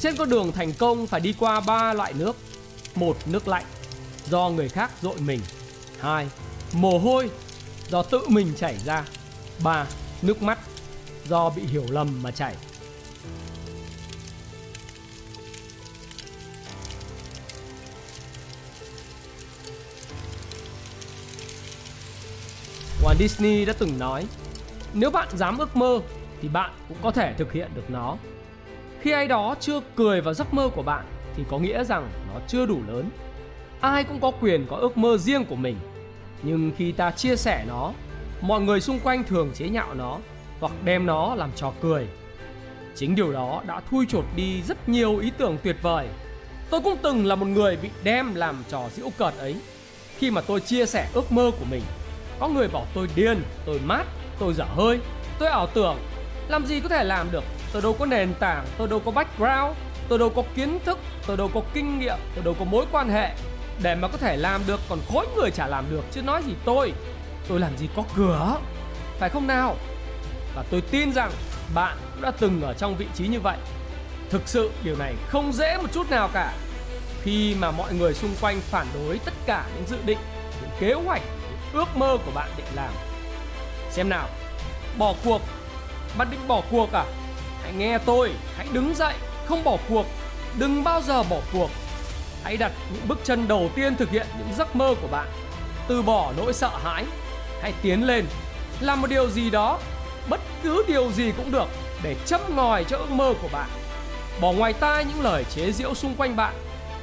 Trên con đường thành công phải đi qua ba loại nước. Một, nước lạnh do người khác dội mình. Hai, mồ hôi do tự mình chảy ra. Ba, nước mắt do bị hiểu lầm mà chảy. Walt Disney đã từng nói Nếu bạn dám ước mơ thì bạn cũng có thể thực hiện được nó khi ai đó chưa cười vào giấc mơ của bạn thì có nghĩa rằng nó chưa đủ lớn. Ai cũng có quyền có ước mơ riêng của mình. Nhưng khi ta chia sẻ nó Mọi người xung quanh thường chế nhạo nó Hoặc đem nó làm trò cười. Chính điều đó đã thui chột đi rất nhiều ý tưởng tuyệt vời. Tôi cũng từng là một người bị đem làm trò giễu cợt ấy. Khi mà tôi chia sẻ ước mơ của mình có người bảo tôi điên, tôi mát, tôi dở hơi, tôi ảo tưởng Làm gì có thể làm được? Tôi đâu có nền tảng, tôi đâu có background Tôi đâu có kiến thức, tôi đâu có kinh nghiệm, tôi đâu có mối quan hệ. Để mà có thể làm được còn khối người chả làm được Chứ nói gì tôi. Tôi làm gì có cửa Phải không nào? Và tôi tin rằng bạn cũng đã từng ở trong vị trí như vậy. Thực sự điều này không dễ một chút nào cả. Khi mà mọi người xung quanh phản đối tất cả những dự định Những kế hoạch những ước mơ của bạn định làm. Xem nào bỏ cuộc. Bạn định bỏ cuộc à? Hãy nghe tôi, hãy đứng dậy, không bỏ cuộc, đừng bao giờ bỏ cuộc hãy đặt những bước chân đầu tiên thực hiện những giấc mơ của bạn, từ bỏ nỗi sợ hãi hãy tiến lên, làm một điều gì đó, bất cứ điều gì cũng được, để châm ngòi cho ước mơ của bạn bỏ ngoài tai những lời chế giễu xung quanh bạn,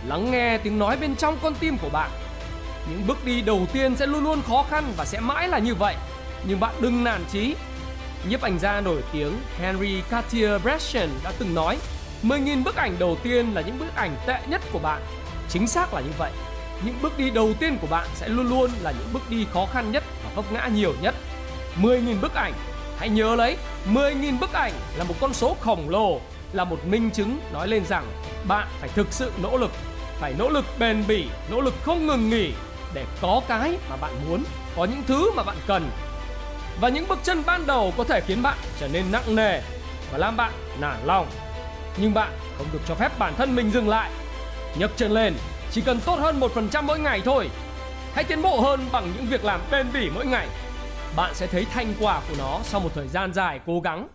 lắng nghe tiếng nói bên trong con tim của bạn những bước đi đầu tiên sẽ luôn luôn khó khăn và sẽ mãi là như vậy. Nhưng bạn đừng nản chí. Nhiếp ảnh gia nổi tiếng Henry Cartier-Bresson đã từng nói 10.000 bức ảnh đầu tiên là những bức ảnh tệ nhất của bạn. Chính xác là như vậy. Những bước đi đầu tiên của bạn sẽ luôn luôn là những bước đi khó khăn nhất và vấp ngã nhiều nhất. 10.000 bức ảnh Hãy nhớ lấy 10.000 bức ảnh là một con số khổng lồ Là một minh chứng nói lên rằng Bạn phải thực sự nỗ lực Phải nỗ lực bền bỉ Nỗ lực không ngừng nghỉ để có cái mà bạn muốn, có những thứ mà bạn cần. Và những bước chân ban đầu có thể khiến bạn trở nên nặng nề và làm bạn nản lòng. Nhưng bạn không được cho phép bản thân mình dừng lại. Nhấc chân lên, chỉ cần tốt hơn 1% mỗi ngày thôi. Hãy tiến bộ hơn bằng những việc làm bền bỉ mỗi ngày. Bạn sẽ thấy thành quả của nó sau một thời gian dài cố gắng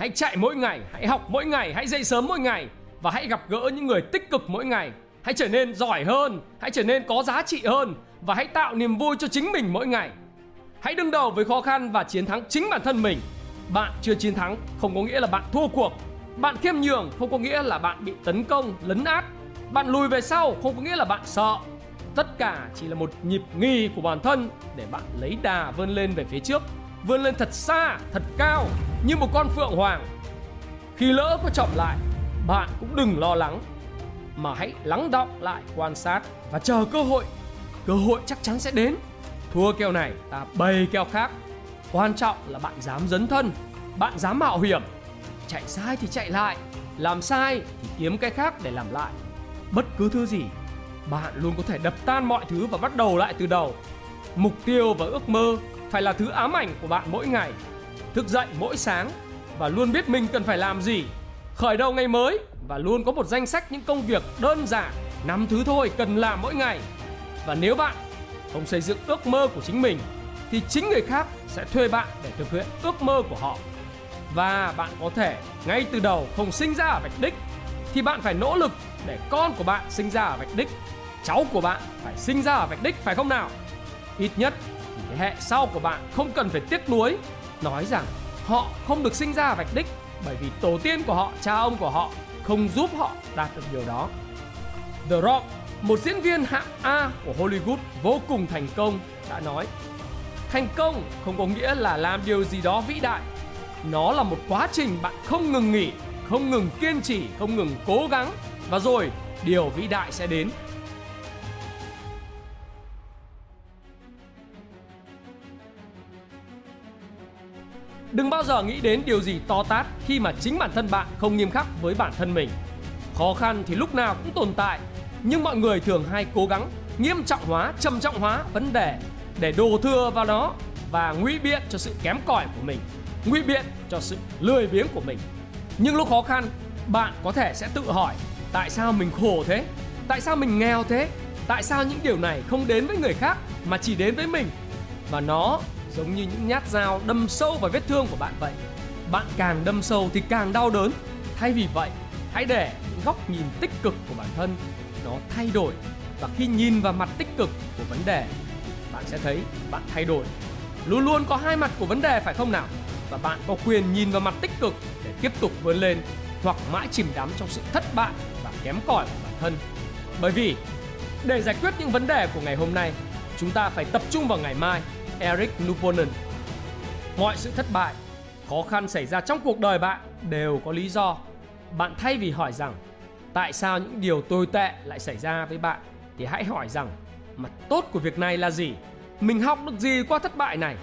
Hãy chạy mỗi ngày, hãy học mỗi ngày, hãy dậy sớm mỗi ngày và hãy gặp gỡ những người tích cực mỗi ngày. Hãy trở nên giỏi hơn, hãy trở nên có giá trị hơn và hãy tạo niềm vui cho chính mình mỗi ngày. Hãy đương đầu với khó khăn và chiến thắng chính bản thân mình. Bạn chưa chiến thắng không có nghĩa là bạn thua cuộc. Bạn khiêm nhường không có nghĩa là bạn bị tấn công, lấn át. Bạn lùi về sau không có nghĩa là bạn sợ. Tất cả chỉ là một nhịp nghi của bản thân để bạn lấy đà vươn lên về phía trước vươn lên thật xa, thật cao như một con phượng hoàng. Khi lỡ có chậm lại, bạn cũng đừng lo lắng mà hãy lắng đọng lại quan sát và chờ cơ hội. Cơ hội chắc chắn sẽ đến. Thua kèo này ta bày kèo khác. Quan trọng là bạn dám dấn thân, bạn dám mạo hiểm. Chạy sai thì chạy lại, làm sai thì kiếm cái khác để làm lại. Bất cứ thứ gì, bạn luôn có thể đập tan mọi thứ và bắt đầu lại từ đầu. Mục tiêu và ước mơ phải là thứ ám ảnh của bạn mỗi ngày. Thức dậy mỗi sáng và luôn biết mình cần phải làm gì. Khởi đầu ngày mới và luôn có một danh sách những công việc đơn giản, năm thứ thôi cần làm mỗi ngày. Và nếu bạn không xây dựng ước mơ của chính mình thì chính người khác sẽ thuê bạn để thực hiện ước mơ của họ. Và bạn có thể ngay từ đầu không sinh ra ở vạch đích thì bạn phải nỗ lực để con của bạn sinh ra ở vạch đích. Cháu của bạn phải sinh ra ở vạch đích phải không nào? Ít nhất thế hệ sau của bạn không cần phải tiếc nuối nói rằng họ không được sinh ra vạch đích bởi vì tổ tiên của họ, cha ông của họ không giúp họ đạt được điều đó. The Rock, một diễn viên hạng A của Hollywood vô cùng thành công đã nói Thành công không có nghĩa là làm điều gì đó vĩ đại Nó là một quá trình bạn không ngừng nghỉ, không ngừng kiên trì, không ngừng cố gắng Và rồi điều vĩ đại sẽ đến Đừng bao giờ nghĩ đến điều gì to tát khi mà chính bản thân bạn không nghiêm khắc với bản thân mình. Khó khăn thì lúc nào cũng tồn tại, Nhưng mọi người thường hay cố gắng nghiêm trọng hóa, trầm trọng hóa vấn đề để đổ thừa vào nó và ngụy biện cho sự kém cỏi của mình, ngụy biện cho sự lười biếng của mình. Nhưng lúc khó khăn, bạn có thể sẽ tự hỏi tại sao mình khổ thế? Tại sao mình nghèo thế? Tại sao những điều này không đến với người khác mà chỉ đến với mình? Và nó giống như những nhát dao đâm sâu vào vết thương của bạn vậy. Bạn càng đâm sâu thì càng đau đớn. Thay vì vậy, hãy để những góc nhìn tích cực của bản thân nó thay đổi và khi nhìn vào mặt tích cực của vấn đề, bạn sẽ thấy bạn thay đổi. Luôn luôn có hai mặt của vấn đề phải không nào? Và bạn có quyền nhìn vào mặt tích cực để tiếp tục vươn lên hoặc mãi chìm đắm trong sự thất bại và kém cỏi của bản thân. Bởi vì để giải quyết những vấn đề của ngày hôm nay, chúng ta phải tập trung vào ngày mai. Eric Luponen. Mọi sự thất bại, khó khăn xảy ra trong cuộc đời bạn đều có lý do. Bạn thay vì hỏi rằng tại sao những điều tồi tệ lại xảy ra với bạn thì hãy hỏi rằng mặt tốt của việc này là gì? Mình học được gì qua thất bại này?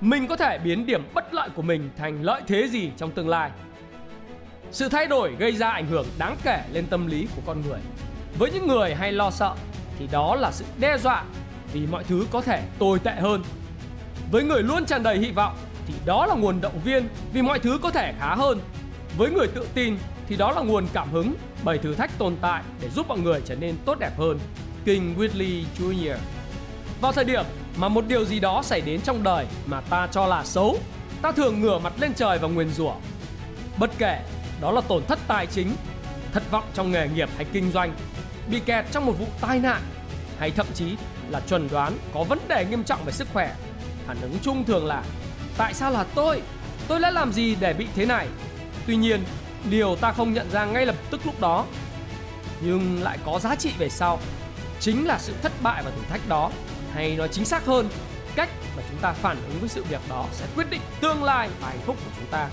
Mình có thể biến điểm bất lợi của mình thành lợi thế gì trong tương lai? Sự thay đổi gây ra ảnh hưởng đáng kể lên tâm lý của con người. Với những người hay lo sợ thì đó là sự đe dọa vì mọi thứ có thể tồi tệ hơn. Với người luôn tràn đầy hy vọng thì đó là nguồn động viên vì mọi thứ có thể khá hơn. Với người tự tin thì đó là nguồn cảm hứng bởi thử thách tồn tại để giúp mọi người trở nên tốt đẹp hơn. King Whitley Jr. Vào thời điểm mà một điều gì đó xảy đến trong đời mà ta cho là xấu, ta thường ngửa mặt lên trời và nguyền rủa. Bất kể đó là tổn thất tài chính, thất vọng trong nghề nghiệp hay kinh doanh, bị kẹt trong một vụ tai nạn hay thậm chí là chuẩn đoán có vấn đề nghiêm trọng về sức khỏe. Phản ứng chung thường là tại sao là tôi? Tôi đã làm gì để bị thế này? Tuy nhiên, điều ta không nhận ra ngay lập tức lúc đó nhưng lại có giá trị về sau chính là sự thất bại và thử thách đó hay nói chính xác hơn cách mà chúng ta phản ứng với sự việc đó sẽ quyết định tương lai và hạnh phúc của chúng ta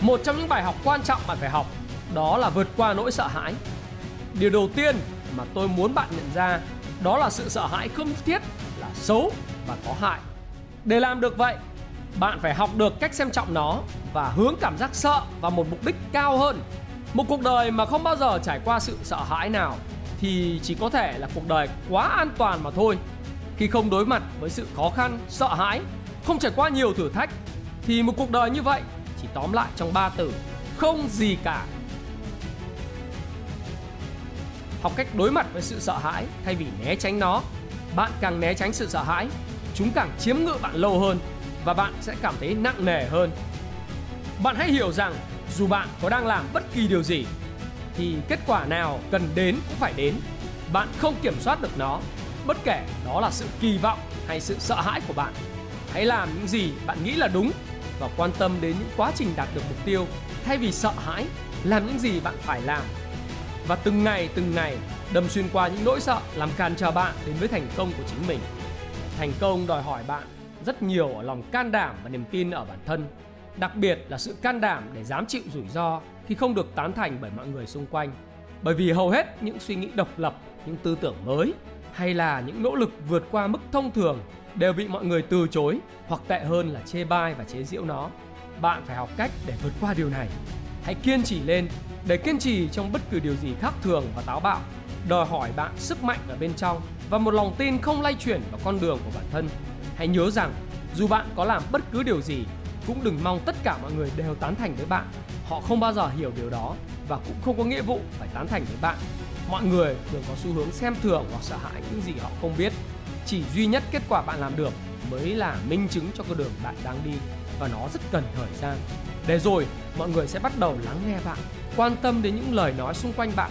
một trong những bài học quan trọng bạn phải học đó là vượt qua nỗi sợ hãi điều đầu tiên mà tôi muốn bạn nhận ra đó là sự sợ hãi không thiết là xấu và có hại. Để làm được vậy, bạn phải học được cách xem trọng nó và hướng cảm giác sợ vào một mục đích cao hơn. Một cuộc đời mà không bao giờ trải qua sự sợ hãi nào thì chỉ có thể là cuộc đời quá an toàn mà thôi. Khi không đối mặt với sự khó khăn, sợ hãi, không trải qua nhiều thử thách thì một cuộc đời như vậy chỉ tóm lại trong ba từ, không gì cả. Học cách đối mặt với sự sợ hãi thay vì né tránh nó, bạn càng né tránh sự sợ hãi chúng càng chiếm ngự bạn lâu hơn và bạn sẽ cảm thấy nặng nề hơn. Bạn hãy hiểu rằng dù bạn có đang làm bất kỳ điều gì, thì kết quả nào cần đến cũng phải đến. Bạn không kiểm soát được nó, bất kể đó là sự kỳ vọng hay sự sợ hãi của bạn. Hãy làm những gì bạn nghĩ là đúng và quan tâm đến những quá trình đạt được mục tiêu thay vì sợ hãi, làm những gì bạn phải làm. Và từng ngày từng ngày đâm xuyên qua những nỗi sợ, làm cản trở bạn đến với thành công của chính mình thành công đòi hỏi bạn rất nhiều ở lòng can đảm và niềm tin ở bản thân. Đặc biệt là sự can đảm để dám chịu rủi ro khi không được tán thành bởi mọi người xung quanh. Bởi vì hầu hết những suy nghĩ độc lập, những tư tưởng mới hay là những nỗ lực vượt qua mức thông thường đều bị mọi người từ chối hoặc tệ hơn là chê bai và chế giễu nó. Bạn phải học cách để vượt qua điều này. Hãy kiên trì lên, để kiên trì trong bất cứ điều gì khác thường và táo bạo đòi hỏi bạn sức mạnh ở bên trong và một lòng tin không lay chuyển vào con đường của bản thân. Hãy nhớ rằng, dù bạn có làm bất cứ điều gì, cũng đừng mong tất cả mọi người đều tán thành với bạn. Họ không bao giờ hiểu điều đó và cũng không có nghĩa vụ phải tán thành với bạn. Mọi người thường có xu hướng xem thường hoặc sợ hãi những gì họ không biết. Chỉ duy nhất kết quả bạn làm được mới là minh chứng cho con đường bạn đang đi, và nó rất cần thời gian. Để rồi, mọi người sẽ bắt đầu lắng nghe bạn, quan tâm đến những lời nói xung quanh bạn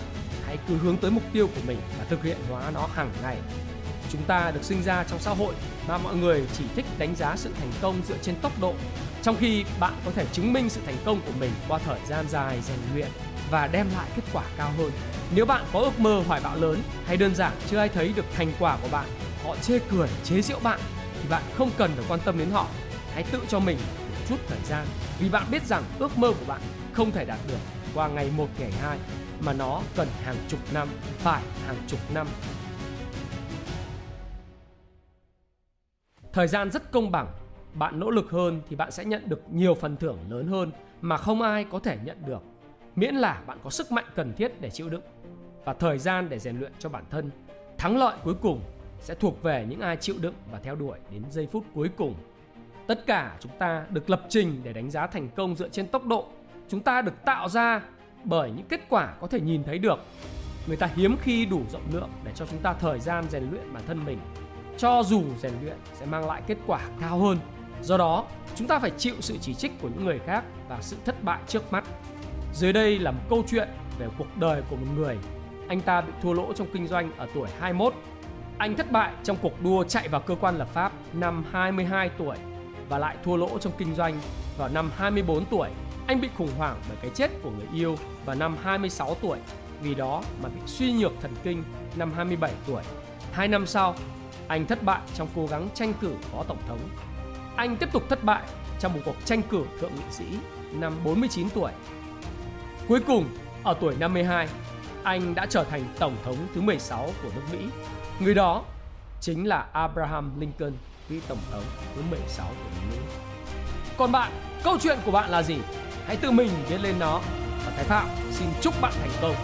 hãy cứ hướng tới mục tiêu của mình và thực hiện hóa nó hàng ngày. Chúng ta được sinh ra trong xã hội mà mọi người chỉ thích đánh giá sự thành công dựa trên tốc độ, trong khi bạn có thể chứng minh sự thành công của mình qua thời gian dài rèn luyện và đem lại kết quả cao hơn. Nếu bạn có ước mơ hoài bão lớn hay đơn giản chưa ai thấy được thành quả của bạn, họ chê cười, chế giễu bạn thì bạn không cần phải quan tâm đến họ. Hãy tự cho mình một chút thời gian vì bạn biết rằng ước mơ của bạn không thể đạt được qua ngày một ngày hai mà nó cần hàng chục năm, phải hàng chục năm thời gian rất công bằng bạn nỗ lực hơn thì bạn sẽ nhận được nhiều phần thưởng lớn hơn mà không ai có thể nhận được miễn là bạn có sức mạnh cần thiết để chịu đựng và thời gian để rèn luyện cho bản thân. Thắng lợi cuối cùng sẽ thuộc về những ai chịu đựng và theo đuổi đến giây phút cuối cùng. Tất cả chúng ta được lập trình để đánh giá thành công dựa trên tốc độ. Chúng ta được tạo ra bởi những kết quả có thể nhìn thấy được. Người ta hiếm khi đủ rộng lượng để cho chúng ta thời gian rèn luyện bản thân mình. Cho dù rèn luyện sẽ mang lại kết quả cao hơn. Do đó, chúng ta phải chịu sự chỉ trích của những người khác và sự thất bại trước mắt. Dưới đây là một câu chuyện về cuộc đời của một người. Anh ta bị thua lỗ trong kinh doanh ở tuổi 21. Anh thất bại trong cuộc đua chạy vào cơ quan lập pháp năm 22 tuổi và lại thua lỗ trong kinh doanh vào năm 24 tuổi. Anh bị khủng hoảng bởi cái chết của người yêu vào năm 26 tuổi, vì đó mà bị suy nhược thần kinh năm 27 tuổi. Hai năm sau, anh thất bại trong cố gắng tranh cử phó tổng thống. Anh tiếp tục thất bại trong một cuộc tranh cử thượng nghị sĩ năm 49 tuổi. Cuối cùng, ở tuổi 52, anh đã trở thành tổng thống thứ 16 của nước Mỹ. Người đó chính là Abraham Lincoln vị tổng thống thứ 16 của nước Mỹ. Còn bạn, câu chuyện của bạn là gì? Hãy tự mình viết lên nó. Và Thái Phạm xin chúc bạn thành công.